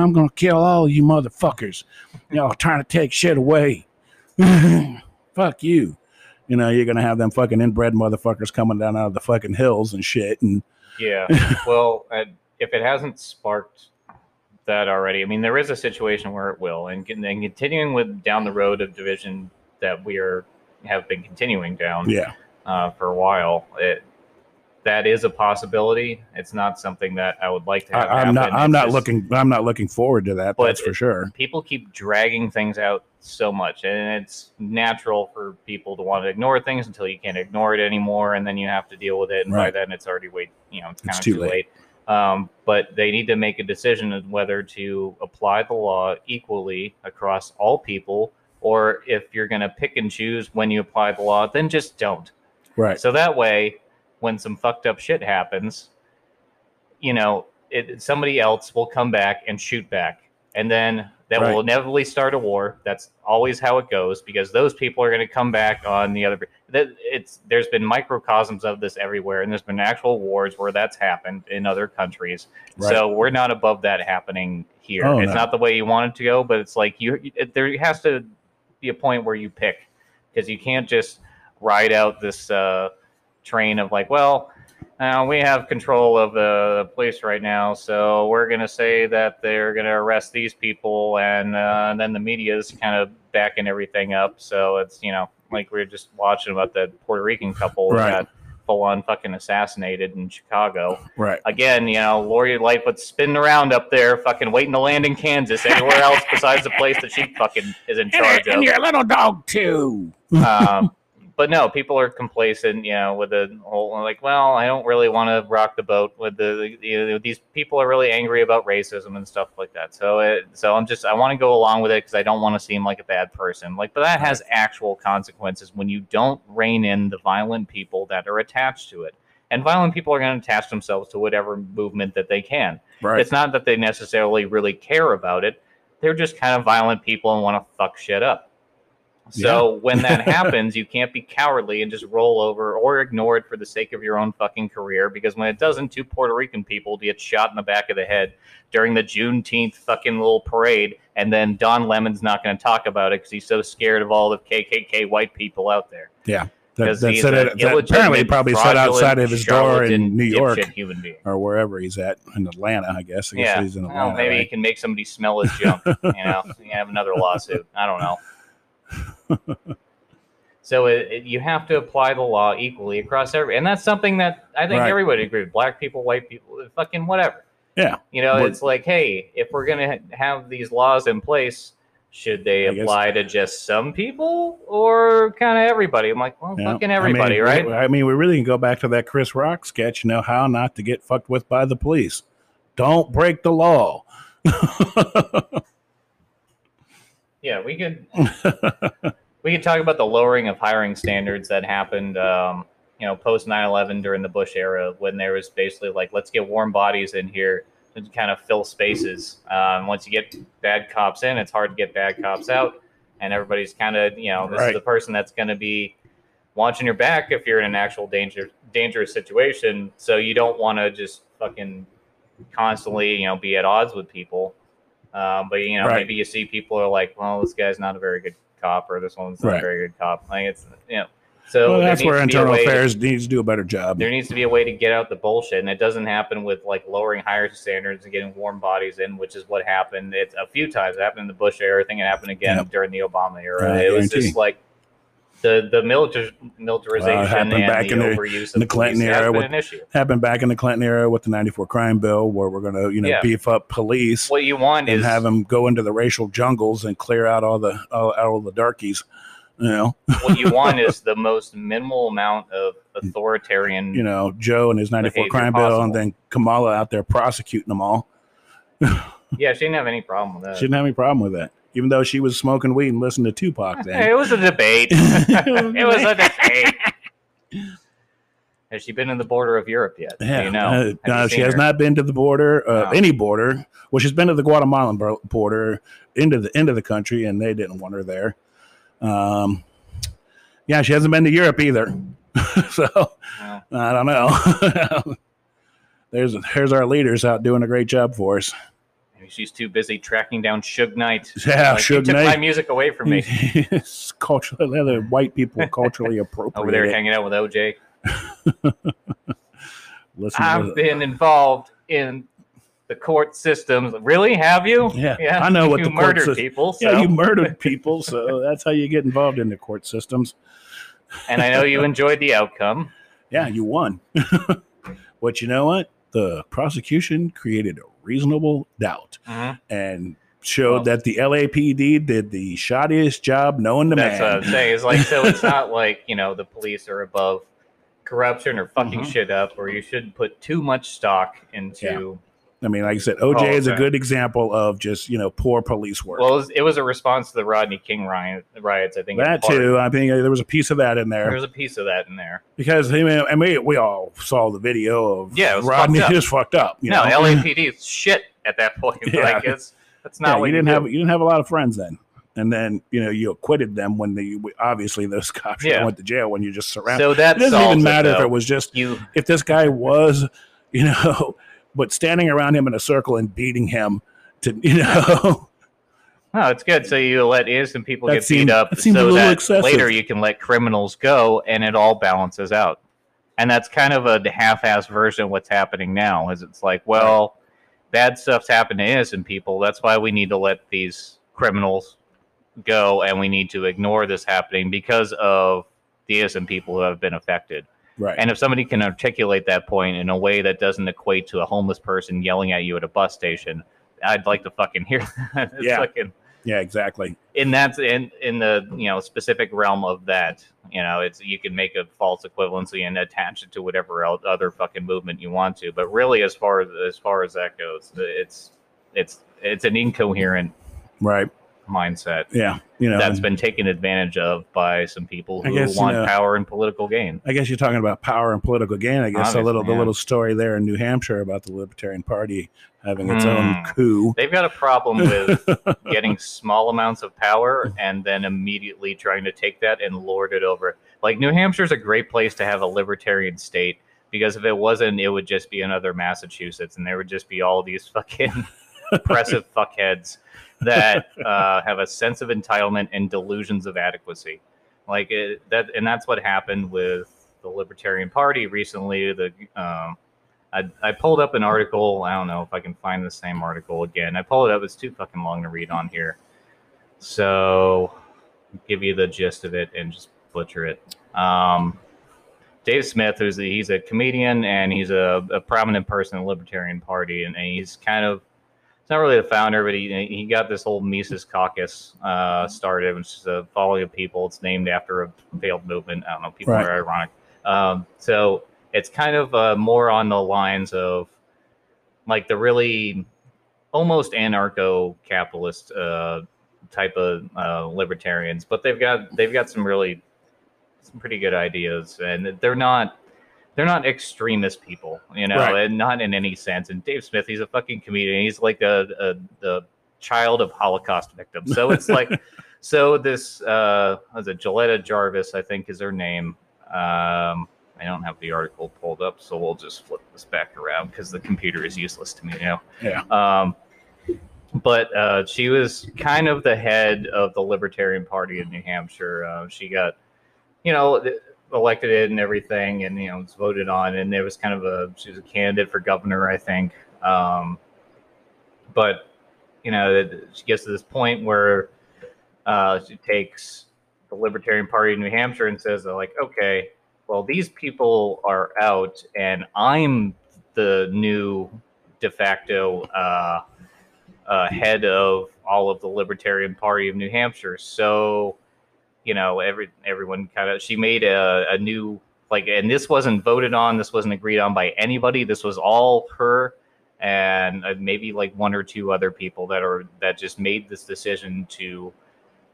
I'm gonna kill all you motherfuckers. Y'all trying to take shit away. Fuck you. You know, you're gonna have them fucking inbred motherfuckers coming down out of the fucking hills and shit. And Yeah. well, if it hasn't sparked that already, I mean, there is a situation where it will, and, and continuing with down the road of division that we are have been continuing down yeah, uh, for a while. It that is a possibility. It's not something that I would like to have. I, I'm not. I'm It's not just- looking. I'm not looking forward to that. But that's for sure. people keep dragging things out so much and it's natural for people to want to ignore things until you can't ignore it anymore and then you have to deal with it and Right. by then it's already way you know it's kind It's of too late. late, Um, but they need to make a decision of whether to apply the law equally across all people or if you're going to pick and choose when you apply the law then just don't Right. so that way, when some fucked up shit happens, you know, it, somebody else will come back and shoot back. And then that Right. will inevitably start a war. That's always how it goes because those people are going to come back on the other. That it's there's been microcosms of this everywhere, and there's been actual wars where that's happened in other countries. Right. So we're not above that happening here. Oh, it's no. not the way you want it to go, but it's like you. It, there has to be a point where you pick because you can't just ride out this uh, train of like, well, uh, we have control of the police right now, so we're going to say that they're going to arrest these people, and, uh, and then the media is kind of backing everything up. So it's you know like we are just watching about the Puerto Rican couple Right. that got full on fucking assassinated in Chicago. Right. Again, you know, Lori Lightfoot's spinning around up there, fucking waiting to land in Kansas, anywhere else besides the place that she fucking is in charge of and your little dog too. um, but no, people are complacent, you know, with the whole like, well, I don't really want to rock the boat with the, you know, these people are really angry about racism and stuff like that. So, it, so I'm just I want to go along with it because I don't want to seem like a bad person. Like, but that has actual consequences when you don't rein in the violent people that are attached to it. And violent people are going to attach themselves to whatever movement that they can. Right. It's not that they necessarily really care about it. They're just kind of violent people and want to fuck shit up. So when that happens, you can't be cowardly and just roll over or ignore it for the sake of your own fucking career. Because when it doesn't, two Puerto Rican people get shot in the back of the head during the Juneteenth fucking little parade, and then Don Lemon's not going to talk about it because he's so scared of all the KKK white people out there. Yeah. That, Because that he's said it, that apparently probably sat outside of his door in New York human being. or wherever he's at in Atlanta. I guess. I guess Yeah, he's in well, Atlanta. maybe he can make somebody smell his junk. you know, you have another lawsuit. I don't know. So it, it- you have to apply the law equally across every, and that's something that I think Right. everybody agrees. Black people, white people, fucking whatever. Yeah. You know, What- it's like, hey, if we're gonna ha- have these laws in place, should they I guess- apply to just some people or kind of everybody? I'm like, well, Yeah. fucking everybody, I mean, right? I mean, we really can go back to that Chris Rock sketch. You know how not to get fucked with by the police. Don't break the law. Yeah, we could we could talk about the lowering of hiring standards that happened, um, you know, post 9/11 during the Bush era, when there was basically like, let's get warm bodies in here to kind of fill spaces. Um, once you get bad cops in, it's hard to get bad cops out, and everybody's kind of, you know, this Right. is the person that's going to be watching your back if you're in an actual danger dangerous situation. So you don't want to just fucking constantly, you know, be at odds with people. Um, but you know, Right. maybe you see people are like, well, this guy's not a very good cop, or this one's not Right. a very good cop. Like it's, you know, so well, that's where to be a internal way to- affairs needs to do a better job. there needs to be a way to get out the bullshit, and it doesn't happen with like lowering higher standards and getting warm bodies in, which is what happened. It's a few times. It happened in the Bush era. I think it happened again Yep. during the Obama era. I it was just like the the militar, militarization Uh, happened and back the in the- overuse in the Clinton era been with- an issue. Happened back in the Clinton era with the '94 crime bill, where we're going to, you know, Yeah. beef up police What you want and is have them go into the racial jungles and clear out all the all, all the darkies. You know, what you want is the most minimal amount of authoritarian. you know, Joe and his '94 Behavior crime bill, and then Kamala out there prosecuting them all. yeah, she didn't have any problem with that. She didn't have any problem with that, even though she was smoking weed and listening to Tupac. Then it was a debate. it was a debate. Has she been in the border of Europe yet? Yeah, you know? uh, Have you no, she seen has her? not been to the border, uh, No. any border. Well, she's been to the Guatemalan border, into the into the country, and they didn't want her there. Um, yeah, she hasn't been to Europe either. so Yeah. I don't know. there's there's our leaders out doing a great job for us. She's too busy tracking down Suge Knight. Yeah, Like, Suge took my music away from me. It's culturally, the white people culturally appropriate. Over there hanging out with OJ. Listen I've been involved in the court systems. Really? Have you? Yeah, I know what you the court murdered sys- people. So. yeah, you murdered people, so that's how you get involved in the court systems. and I know you enjoyed the outcome. Yeah, you won. but you know what? The prosecution created a reasonable doubt and showed Well- that the LAPD did the shoddiest job known to That's what. I'm saying. It's like so. It's not like you know the police are above corruption or fucking Mhm. shit up, or you shouldn't put too much stock into. I mean, like I said, OJ Oh, is a good example of just you know poor police work. Well, it was, it was a response to the Rodney King riot, riots. I think that too. I think uh, there was a piece of that in there There's a piece of that in there. because I mean, and we we all saw the video of Yeah, it was Rodney fucked up. fucked up. You no, know? LAPD is shit at that point. Yeah. Like it's that's not yeah, what you didn't do. have you didn't have a lot of friends then. And then you know you acquitted them when they obviously those cops Yeah. went to jail when you just surrounded. So that it doesn't even matter if it was just you. if this guy was, you know, but standing around him in a circle and beating him to, you know, No, it's good. So you let innocent people That get seemed- beat up, that seemed a so that excessive. later you can let criminals go, and it all balances out. And that's kind of a half-ass version of what's happening now. Is it's like, well, bad stuff's happened to innocent people. That's why we need to let these criminals go, and we need to ignore this happening because of the innocent people who have been affected. Right? And if somebody can articulate that point in a way that doesn't equate to a homeless person yelling at you at a bus station, I'd like to fucking hear that. It's Yeah. fucking yeah, exactly. in that in in the you know specific realm of that you know it's you can make a false equivalency and attach it to whatever else, other fucking movement you want to but really as far as as far as that goes it's it's it's an incoherent Right. Mindset Yeah. You know, that's and been taken advantage of by some people who guess, you want know- power and political gain I guess you're talking about power and political gain. I guess a little the little story there in New Hampshire about the Libertarian Party having its own Hmm. coup. they've got a problem with getting small amounts of power and then immediately trying to take that and lord it over. Like New Hampshire's a great place to have a libertarian state because if it wasn't, it would just be another Massachusetts, and there would just be all these fucking oppressive fuckheads that uh, have a sense of entitlement and delusions of adequacy. Like it, that, and that's what happened with the Libertarian Party recently. The um, I, I pulled up an article. I don't know if I can find the same article again. I pulled it up. It's too fucking long to read on here. So, give you the gist of it and just butcher it. Um, Dave Smith, who's a, he's a comedian and he's a, a prominent person in the Libertarian Party, and, and he's kind of not really the founder, but he he got this whole Mises Caucus uh, started, which is a following of people. It's named after a failed movement. I don't know. People Right. are ironic. Um, so it's kind of uh, more on the lines of like the really almost anarcho-capitalist uh, type of uh, libertarians, but they've got they've got some really some pretty good ideas, and they're not they're not extremist people, you know, Right. and not in any sense. And Dave Smith, he's a fucking comedian. He's like a, a the child of Holocaust victims. So it's like so this uh was it Jilletta Jarvis, I think is her name. Um I don't have the article pulled up, so we'll just flip this back around because the computer is useless to me now. Yeah. Um, but uh, she was kind of the head of the Libertarian Party in New Hampshire. Uh, she got, you know, elected in and everything, and you know, it's voted on, and it was kind of a she was a candidate for governor, I think. Um, but you know, she gets to this point where uh, she takes the Libertarian Party in New Hampshire and says, like, okay, well, these people are out, and I'm the new de facto uh, uh, head of all of the Libertarian Party of New Hampshire. So, you know, every everyone kind of she made a, a new like, and this wasn't voted on. This wasn't agreed on by anybody. This was all her and uh, maybe like one or two other people that are that just made this decision to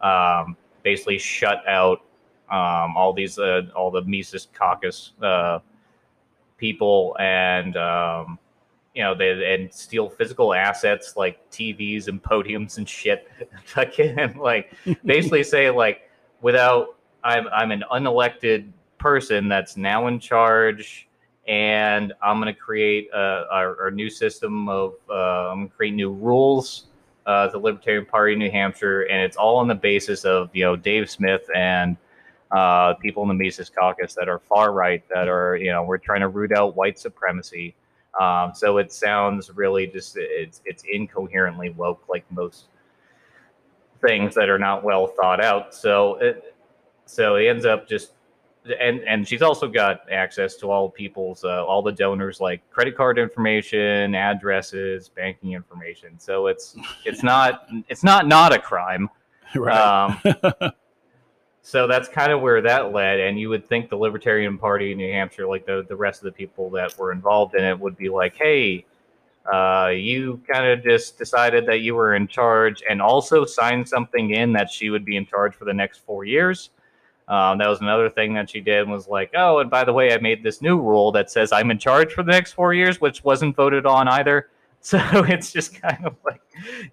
um, basically shut out um, all these uh, all the Mises Caucus uh, people and um, you know they and steal physical assets like TVs and podiums and shit. Fucking like basically say like without I'm I'm an unelected person that's now in charge and I'm going to create a, our, new system of uh, I'm going to create new rules. Uh, the Libertarian Party New Hampshire, and it's all on the basis of you know Dave Smith and uh, people in the Mises Caucus that are far right, that are you know we're trying to root out white supremacy. Um, so it sounds really just it's it's incoherently woke, like most things that are not well thought out. So it so he ends up just and and she's also got access to all people's uh, all the donors like credit card information addresses banking information. So it's it's not it's not not a crime. Right. Um, so that's kind of where that led. And you would think the libertarian party in new hampshire like the, the rest of the people that were involved in it would be like hey uh, you kind of just decided that you were in charge and also signed something in that she would be in charge for the next four years um, that was another thing that she did was like, oh, and by the way, I made this new rule that says I'm in charge for the next four years, which wasn't voted on either. So it's just kind of like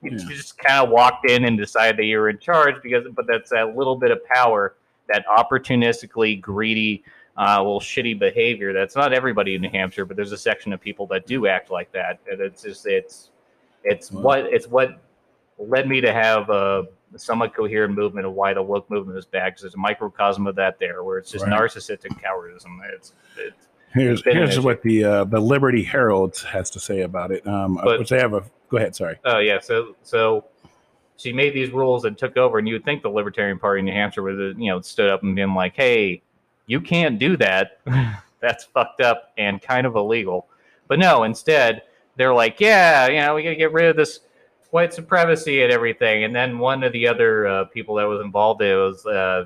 you yeah. just kind of walked in and decided that you were in charge because, but that's a little bit of power, that opportunistically greedy, uh, little shitty behavior. That's not everybody in New Hampshire, but there's a section of people that do act like that, and it's just it's it's what it's what led me to have a somewhat coherent movement of why the woke movement is bad because there's a microcosm of that there where it's just right. narcissistic cowardism. It's, it's here's here's what the uh, the Liberty Herald has to say about it. Um, but, which they have a go ahead. Sorry. Oh yeah. So so she made these rules and took over, and you would think the Libertarian Party in New Hampshire would you know stood up and been like, hey, you can't do that. That's fucked up and kind of illegal. But no, instead they're like, yeah, you know, we got to get rid of this white supremacy and everything. And then one of the other uh, people that was involved it was uh,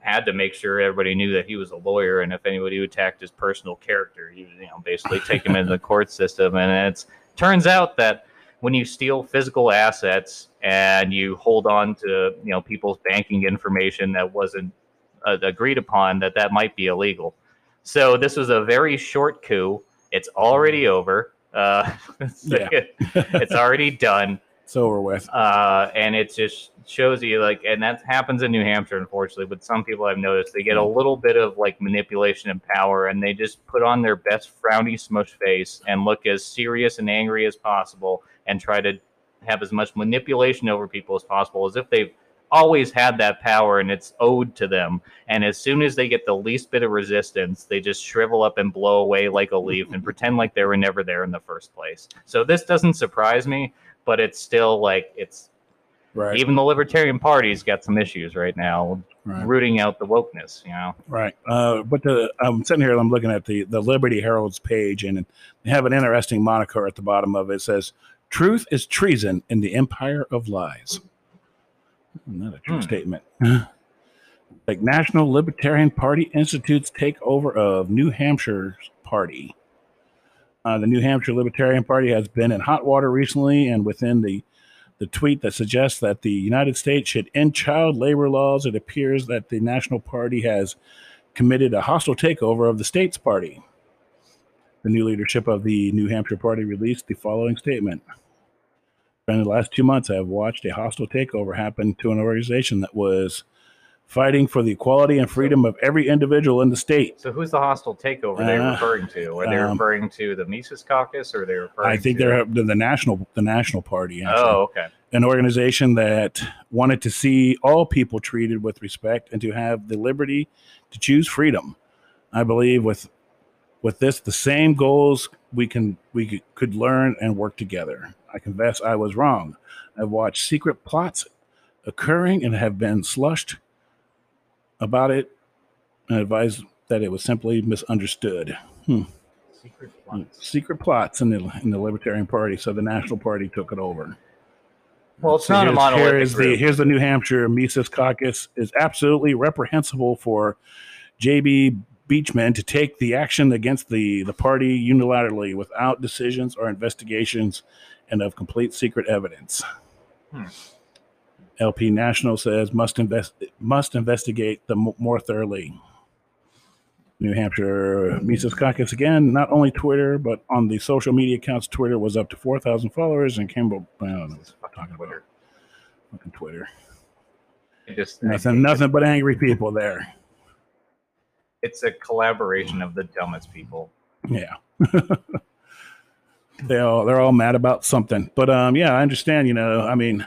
had to make sure everybody knew that he was a lawyer, and if anybody attacked his personal character, he you know basically take him into the court system. And it turns out that when you steal physical assets and you hold on to you know people's banking information that wasn't uh, agreed upon, that that might be illegal. So this was a very short coup. It's already over. Uh, yeah. it's already done. It's over with. Uh, and it just shows you like, and that happens in New Hampshire, unfortunately. But some people I've noticed they get a mm. little bit of like manipulation and power, and they just put on their best frowny smush face and look as serious and angry as possible, and try to have as much manipulation over people as possible, as if they've always had that power and it's owed to them. And as soon as they get the least bit of resistance, they just shrivel up and blow away like a leaf and pretend like they were never there in the first place. So this doesn't surprise me, but it's still like it's right. Even the Libertarian Party's got some issues right now, right. rooting out the wokeness. You know, right? Uh, but the, I'm sitting here, I'm looking at the the Liberty Herald's page, and they have an interesting moniker at the bottom of it. it says, "Truth is treason in the empire of lies." Not a true hmm. statement. like National Libertarian Party Institute's takeover of New Hampshire's party. Uh, the New Hampshire Libertarian Party has been in hot water recently, and within the the tweet that suggests that the United States should end child labor laws, it appears that the National Party has committed a hostile takeover of the state's party. The new leadership of the New Hampshire Party released the following statement. In the last two months, I have watched a hostile takeover happen to an organization that was fighting for the equality and freedom of every individual in the state. So, who's the hostile takeover uh, they're referring to? Are they um, referring to the Mises Caucus, or are they referring? I think to... they're the, the national the National Party. Actually. Oh, okay. An organization that wanted to see all people treated with respect and to have the liberty to choose freedom. I believe with with this, the same goals we can we could learn and work together. I confess I was wrong. I've watched secret plots occurring and have been slushed about it and advised that it was simply misunderstood. Hmm. Secret plots. Secret plots in the in the Libertarian Party, so the National Party took it over. Well, it's so not a monolithic here's group. the here's the New Hampshire Mises Caucus is absolutely reprehensible for J.B. Beachman to take the action against the the party unilaterally without decisions or investigations and of complete secret evidence. Hmm. LP National says must invest must investigate the more thoroughly. New Hampshire Mises Caucus again, not only Twitter, but on the social media accounts, Twitter was up to 4,000 followers and Campbell, I don't know, talking about fucking Twitter. Just, nothing, nothing but angry people there. It's a collaboration of the dumbest people. Yeah. they all they're all mad about something. But um yeah, I understand, you know, I mean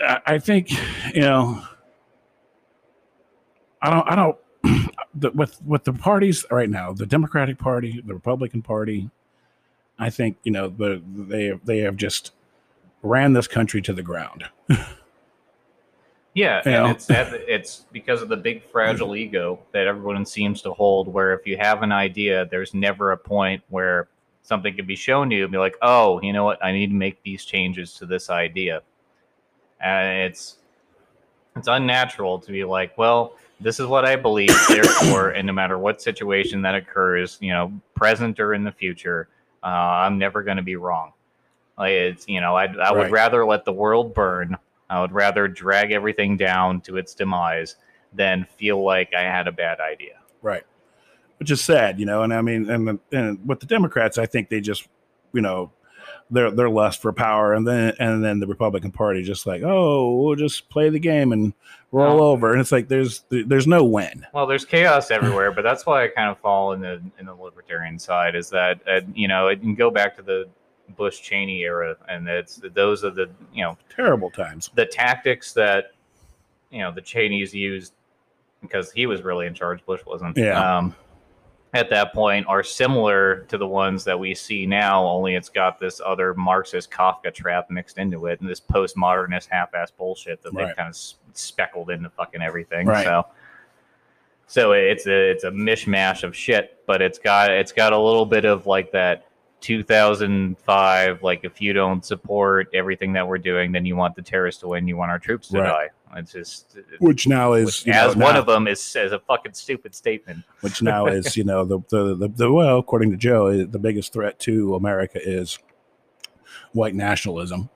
I, I think, you know, I don't I don't the, with with the parties right now, the Democratic Party, the Republican Party, I think, you know, the they they have just ran this country to the ground. Yeah, You and know? it's it's because of the big fragile ego that everyone seems to hold. Where if you have an idea, there's never a point where something can be shown to you and be like, "Oh, you know what? I need to make these changes to this idea." And it's it's unnatural to be like, "Well, this is what I believe, therefore, and no matter what situation that occurs, you know, present or in the future, uh, I'm never going to be wrong." Like it's you know, I I would Right. rather let the world burn. I would rather drag everything down to its demise than feel like I had a bad idea. Right. Which is sad, you know. And I mean, and the, and with the Democrats, I think they just, you know, their their lust for power, and then and then the Republican Party just like, oh, we'll just play the game and roll over, and it's like there's there's no win. Well, there's chaos everywhere, but that's why I kind of fall in the in the libertarian side. Is that uh, you know it can go back to the Bush Cheney era, and it's those are the you know Terrible times. the tactics that you know the Cheneys used because he was really in charge. Bush wasn't. Yeah. Um, at that point, are similar to the ones that we see now. Only it's got this other Marxist Kafka trap mixed into it, and this postmodernist half-ass bullshit that Right. they've kind of speckled into fucking everything. Right. So. So it's a it's a mishmash of shit, but it's got it's got a little bit of like that 2005 like if you don't support everything that we're doing then you want the terrorists to win you want our troops to Right. die it's just uh, Which now is you as know, one now- of them is as a fucking stupid statement which now is you know the, the the the well, according to Joe, the biggest threat to America is white nationalism.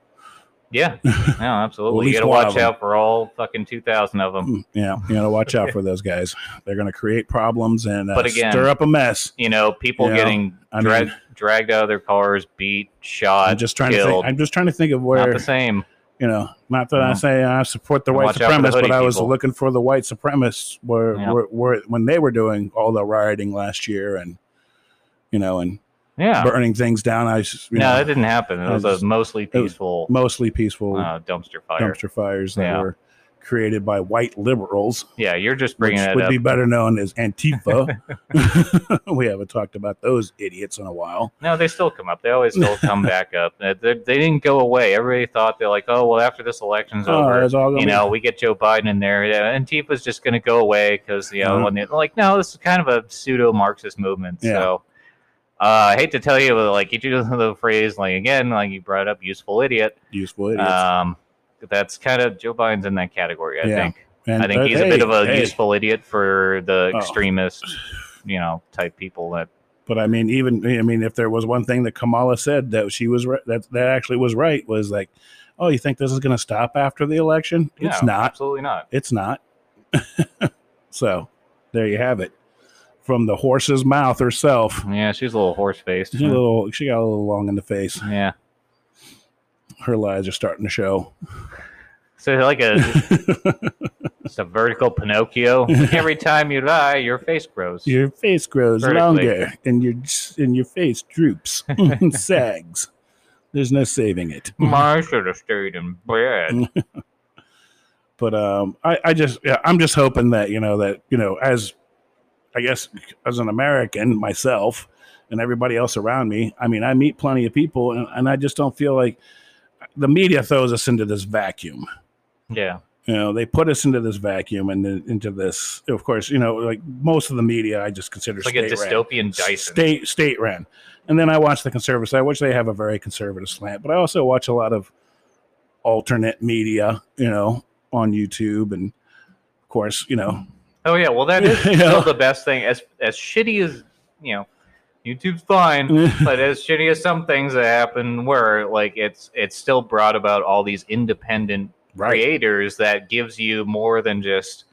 Yeah no absolutely at you gotta watch out for all fucking 2000 of them Mm, Yeah, you got to watch out for those guys. They're going to create problems and uh, But again- stir up a mess. you know people Yeah, getting I drag, mean- dragged out of their cars beat shot I'm just trying to killed think. I'm just trying to think of not where the same you know. Not that I say I support the And white for the supremacists, but I was people. looking for the white supremacists where, Yeah. where, where when they were doing all the rioting last year and you know and yeah burning things down. I was, you no know, that didn't happen it I was a mostly peaceful mostly peaceful uh, dumpster fire dumpster fires that Yeah. were created by white liberals, yeah you're just which bringing it would up be better known as Antifa. we haven't talked about those idiots in a while. No, they still come up. They always still come back up. They, they didn't go away. Everybody thought they're like, oh well, after this election's Oh, over, you be- know, we get Joe Biden in there, yeah, Antifa's just going to go away because you know, they, like, no, this is kind of a pseudo Marxist movement. Yeah. So, uh, I hate to tell you, but, like, you do the phrase, like again, like you brought up, useful idiot. useful idiots. Um, that's kind of Joe Biden's in that category. I Yeah. think. and, I think he's a bit of a hey, useful idiot for the Oh. extremist, you know, type people that But I mean, even I mean, if there was one thing that Kamala said that she was right, that that actually was right was like, oh, you think this is going to stop after the election? It's No, not. Absolutely not. It's not. so there you have it, from the horse's mouth herself. Yeah, she's a little horse faced. She's a little, she got a little long in the face. Yeah. Her lies are starting to show. So like a it's a vertical Pinocchio. Every time you lie, your face grows. your face grows Vertically. longer, and your and your face droops and sags. There's no saving it. I should have stayed in bed. but um I, I just yeah, I'm just hoping that you know that you know as I guess as an American myself and everybody else around me I mean I meet plenty of people and, and I just don't feel like the media throws us into this vacuum. Yeah. you know they put us into this vacuum and then into this of course you know like most of the media I just consider It's like a dystopian state state ran. And then i watch the conservative side which they have a very conservative slant but i also watch a lot of alternate media you know on youtube and of course you know Oh yeah, well that is Yeah. still the best thing. As as shitty as you know, YouTube's fine, but as shitty as some things that happen were, like it's it's still brought about all these independent right creators that gives you more than just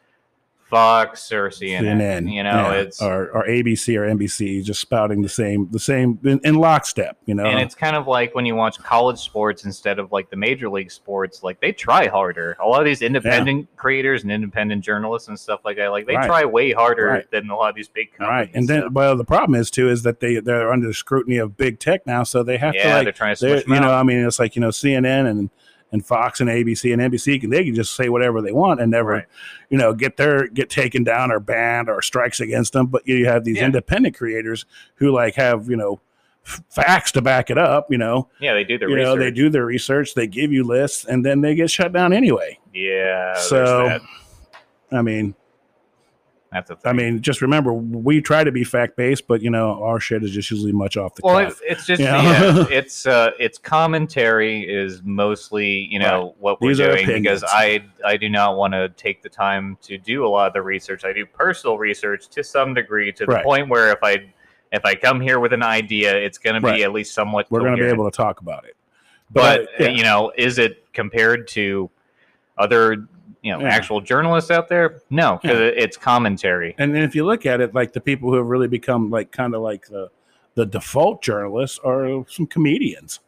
Fox or CNN. CNN, You know, yeah, it's or, or ABC or NBC just spouting the same the same in, in lockstep. You know, and it's kind of like when you watch college sports instead of like the major league sports like they try harder a lot of these independent creators and independent journalists and stuff like that like they Right. try way harder Right. than a lot of these big companies right. And then, well, the problem is too is that they they're under the scrutiny of big tech now, so they have yeah to they're like trying to they're- you know. I mean, it's like you know CNN and and Fox and ABC and NBC can they can just say whatever they want and never Right. you know get their get taken down or banned or strikes against them. But you have these Yeah. independent creators who like have you know f- facts to back it up. You know, yeah they do the you know they do their research, they give you lists, and then they get shut down anyway. yeah So. I mean, that's a I thing. mean, just remember we try to be fact based, but you know our shit is just usually much off the well cuff. it's, it's just Yeah. yeah, it's uh it's commentary is mostly you know what we're These doing because i i do not want to take the time to do a lot of the research i do personal research to some degree to the Right. point where if i if i come here with an idea it's going to be at least somewhat We're going to be able to talk about it. but uh, yeah. you know is it compared to other you know Yeah. actual journalists out there no because it's commentary And then if you look at it, like the people who have really become like kind of like the the default journalists are some comedians.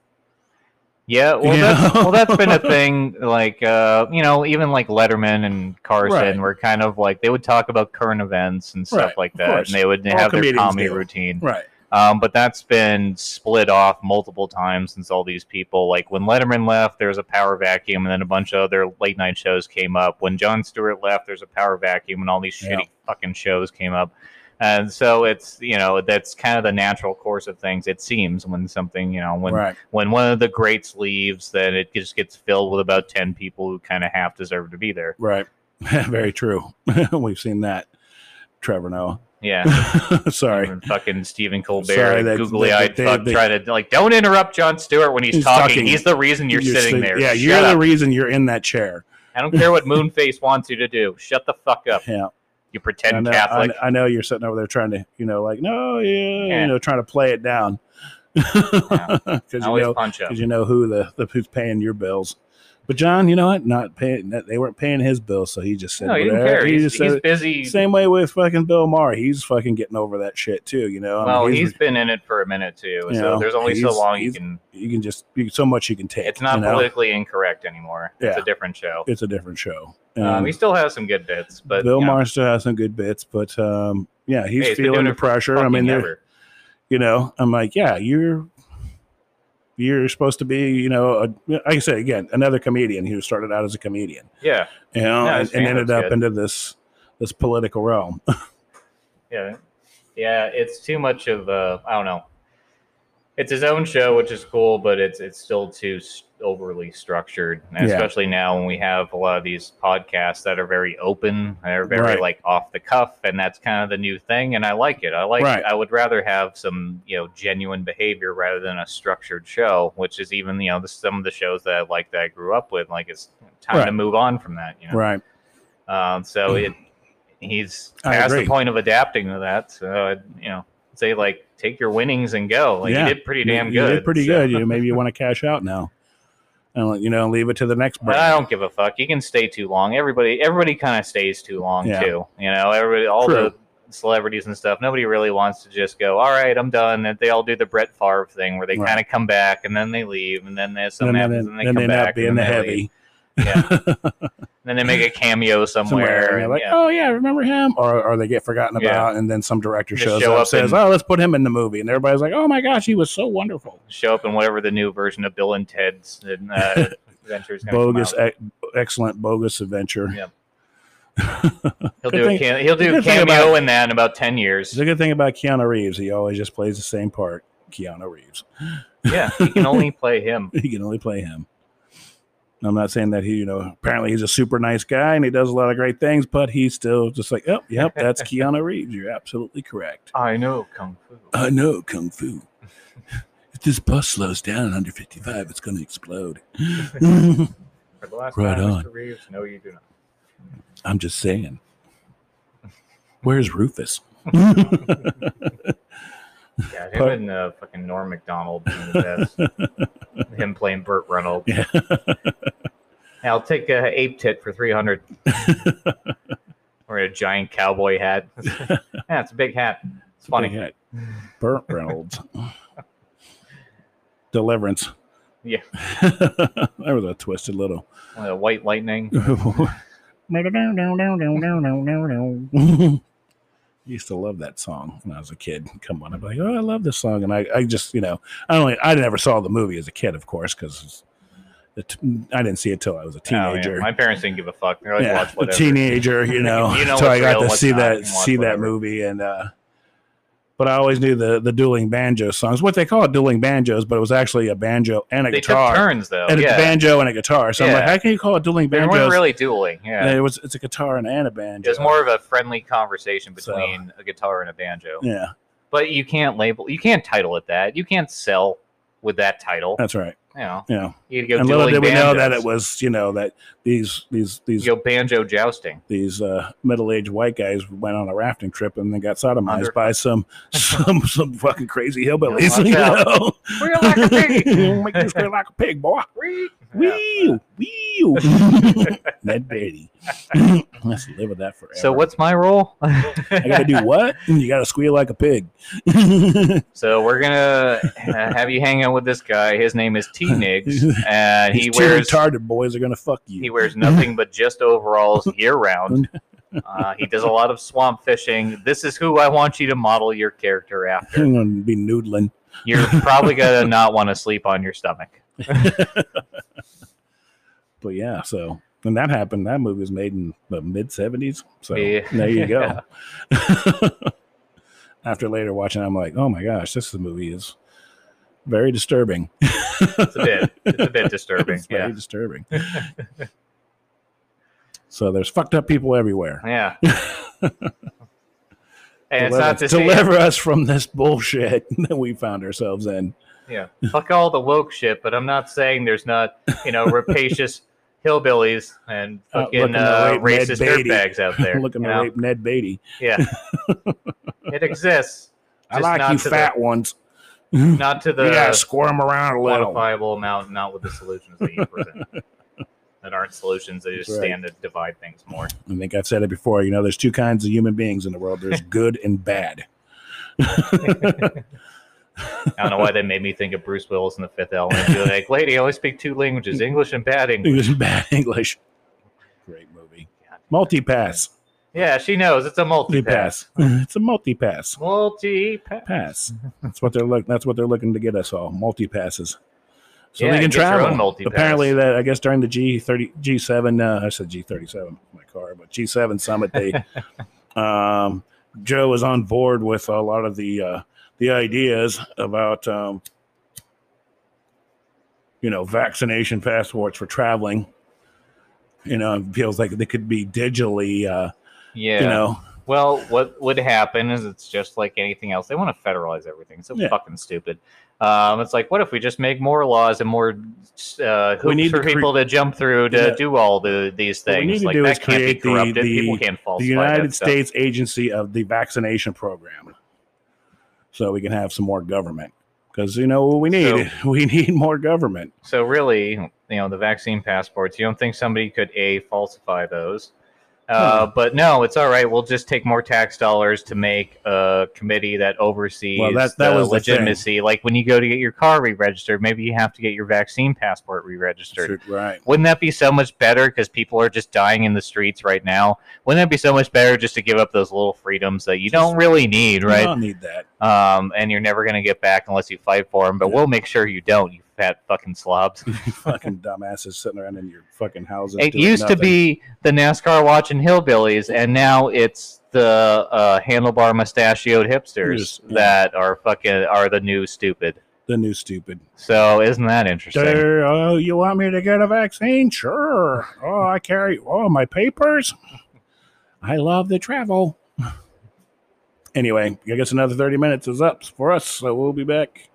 Yeah, well, that's, well, that's been a thing. Like, uh, you know, even like Letterman and Carson Right. were kind of like they would talk about current events and stuff Right, like that, and they would All have their comedy do. routine. Right. Um, but that's been split off multiple times since all these people. Like when Letterman left, there was a power vacuum, and then a bunch of other late night shows came up. When Jon Stewart left, there's a power vacuum, and all these Yeah. shitty fucking shows came up. And so it's you know that's kind of the natural course of things. It seems when something you know when right. when one of the greats leaves, then it just gets filled with about ten people who kind of half deserve to be there. Right. Very true. We've seen that. Trevor Noah. Yeah, Sorry. And fucking Stephen Colbert, Sorry, that- googly-eyed that- fuck, they- try to like don't interrupt Jon Stewart when he's, He's talking. talking. He's the reason you're, sitting sitting- there. Yeah, Shut you're up. the reason you're in that chair. I don't care what Moonface wants you to do. Shut the fuck up, Yeah. you I pretend know, I, Catholic. I know you're sitting over there trying to, you know, like, no, yeah, Yeah. you know, trying to play it down. Because you know, because you know who the, the who's paying your bills. But Jon, you know what? Not paying. They weren't paying his bill, so he just said, No, he didn't whatever. care. He He's, just said he's it. busy. Same way with fucking Bill Maher. He's fucking getting over that shit too. You know. I mean, well, he's been in it for a minute too, so know, there's only so long you can. you can just you, so much you can take. It's not you know? politically incorrect anymore. It's Yeah. a different show. It's a different show. Um, Um, he still has some good bits, but Bill you know, Maher still has some good bits, but um, yeah, he's hey, he's feeling the pressure. I mean, you know, I'm like, yeah, you're you're supposed to be, you know, a, like I say again, another comedian who started out as a comedian, yeah, you know, Yeah, and, and ended up good. into this this political realm. yeah, yeah. It's too much of uh, I don't know. It's his own show, which is cool, but it's it's still too overly structured, Yeah. especially now when we have a lot of these podcasts that are very open, they're very Right. like off the cuff, and that's kind of the new thing. And I like it. I like. Right. I would rather have some you know genuine behavior rather than a structured show, which is even you know the, some of the shows that I like that I grew up with. Like it's time to move on from that. You know. right. Um, so it he's past the point of adapting to that. So I'd, you know, say like take your winnings and go. Like Yeah. you did pretty damn good. You did pretty so- good. You maybe you want to cash out now, and you know, leave it to the next brand. I don't give a fuck. You can stay too long. Everybody, everybody kind of stays too long Yeah. too. You know, everybody, all True. the celebrities and stuff. Nobody really wants to just go. All right, I'm done. And they all do the Brett Favre thing where they Right. kind of come back and then they leave and then there's something and then, happens and they then come they back and the then they leave. heavy Yeah. Then they make a cameo somewhere. somewhere. And and like, yeah. oh yeah, remember him? Or, or they get forgotten Yeah. about, and then some director Just shows show up, up says, "Oh, let's put him in the movie," and everybody's like, "Oh my gosh, he was so wonderful." show up in whatever the new version of Bill and Ted's uh, adventure is going come bogus, e- excellent bogus adventure. Yeah. He'll do a thing- cam- he'll do a cameo about- in that in about ten years. The good thing about Keanu Reeves, he always just plays the same part. Keanu Reeves, yeah, he can only play him. he can only play him. I'm not saying that he, you know, apparently he's a super nice guy and he does a lot of great things, but he's still just like, oh, yep, that's Keanu Reeves. You're absolutely correct. I know kung fu. I know kung fu. if this bus slows down under 55, it's going to explode. For the last Right time, on. Mr. Reeves, no, you do not. I'm just saying. Where's Rufus? Yeah, him and uh, fucking Norm Macdonald being the best. him playing Burt Reynolds. Yeah. I'll take uh, Ape Tit for three hundred. We're giant cowboy hat. yeah, it's a big hat. It's funny. Big hat. Burt Reynolds. Deliverance. Yeah. that was a twisted little. Uh, white lightning. Used to love that song when I was a kid. Come on, I'm like, oh, I love this song, and I, I just, you know, I only, I never saw the movie as a kid, of course, because I didn't see it till I was a Oh, yeah. teenager. My parents didn't give a fuck. They always yeah, watch a teenager, you know, You know so I got real, to see that, see that movie, and uh, but I always knew the the dueling banjo songs. What they call it, dueling banjos, but it was actually a banjo and a They guitar, took turns though. and yeah. a banjo and a guitar. So I'm like, how can you call it dueling they banjos? weren't really dueling. Yeah. it was it's a guitar and, and a banjo. It was more of a friendly conversation So- between a guitar and a banjo. yeah, But you can't label, you can't title it that. You can't sell with that title. that's right. You know, Yeah. you go and little dueling did we know that it was you know that these these these You go banjo jousting. these uh, middle-aged white guys went on a rafting trip and they got sodomized Under- by some some some fucking crazy hillbillies. Watch You out. know, Squeal like a pig. make you squeal like a pig, boy. Yeah. Wee wee. Ned Beatty. Let's live with that forever. So what's my role? I gotta do what? You gotta squeal like a pig. So we're gonna uh, have you hang out with this guy. His name is T Niggs, and he wears retarded boys are gonna fuck he wears nothing but just overalls year round. Uh, he does a lot of swamp fishing. This is who I want you to model your character after. I'm gonna be noodling. You're probably gonna not want to sleep on your stomach. But yeah, so when that happened, that movie was made in the mid '70s. So Yeah. there you go. After later watching, I'm like, oh my gosh, this movie is very disturbing. It's a bit, it's a bit disturbing. It's very Yeah, disturbing. so there's fucked up people everywhere. yeah. And it's deliver, not to say, deliver us from this bullshit that we found ourselves in. yeah, fuck all the woke shit. But I'm not saying there's not, you know, rapacious hillbillies and Uh, fucking to uh, racist dirtbags out there. Looking to know? rape Ned Beatty. Yeah, it exists. I like you fat ones. Not to you gotta the squirm around a little. quantifiable amount, not with the solutions that you present. that aren't solutions; they just right. stand to divide things more. I think I've said it before. You know, there's two kinds of human beings in the world. There's good and bad. I don't know why they made me think of Bruce Willis in the Fifth Element. Be like, lady, I only speak two languages: English and bad English. English and bad English. Great movie. Multi pass. Yeah, she knows it's a multi pass. It's a multi-pass. Multi pass. Pass. That's what they're look. That's what they're looking to get us all. Multi passes. So Yeah, they can travel. Apparently, that I guess during the G thirty G seven. Uh, I said G thirty seven. My car, but G seven summit. They, um, Joe was on board with a lot of the uh, the ideas about um, you know vaccination passports for traveling. You know, it feels like they could be digitally. Uh, Yeah. You know, Well, what would happen is it's just like anything else. They want to federalize everything. It's so Yeah. fucking stupid. Um, it's like, what if we just make more laws and more uh, hoops need for to cre- people to jump through to Yeah. do all the these What we things? need to like do is create the- the- people can't falsify the United stuff. States agency of the vaccination program, so we can have some more government. Because you know what we need, we need more government. So really, you know, the vaccine passports. You don't think somebody could a falsify those? Uh, But no, it's all right. We'll just take more tax dollars to make a committee that oversees Well, that- that the was legitimacy. like when you go to get your car re-registered, maybe you have to get your vaccine passport re-registered. Right. Wouldn't that be so much better? Because people are just dying in the streets right now. Wouldn't that be so much better just to give up those little freedoms that you don't really need, You right? don't need that. Um, and you're never going to get back unless you fight for them. But Yeah. we'll make sure you don't, you fat fucking slobs. Fucking dumbasses sitting around in your fucking houses. It used to be the NASCAR watching hillbillies, and now it's the uh, handlebar mustachioed hipsters Yes, yeah. that are fucking are the new stupid. the new stupid. So isn't that interesting? There, oh, you want me to get a vaccine? Sure. Oh, I carry. Oh, my papers. I love the travel. Anyway, I guess another thirty minutes is up for us, so we'll be back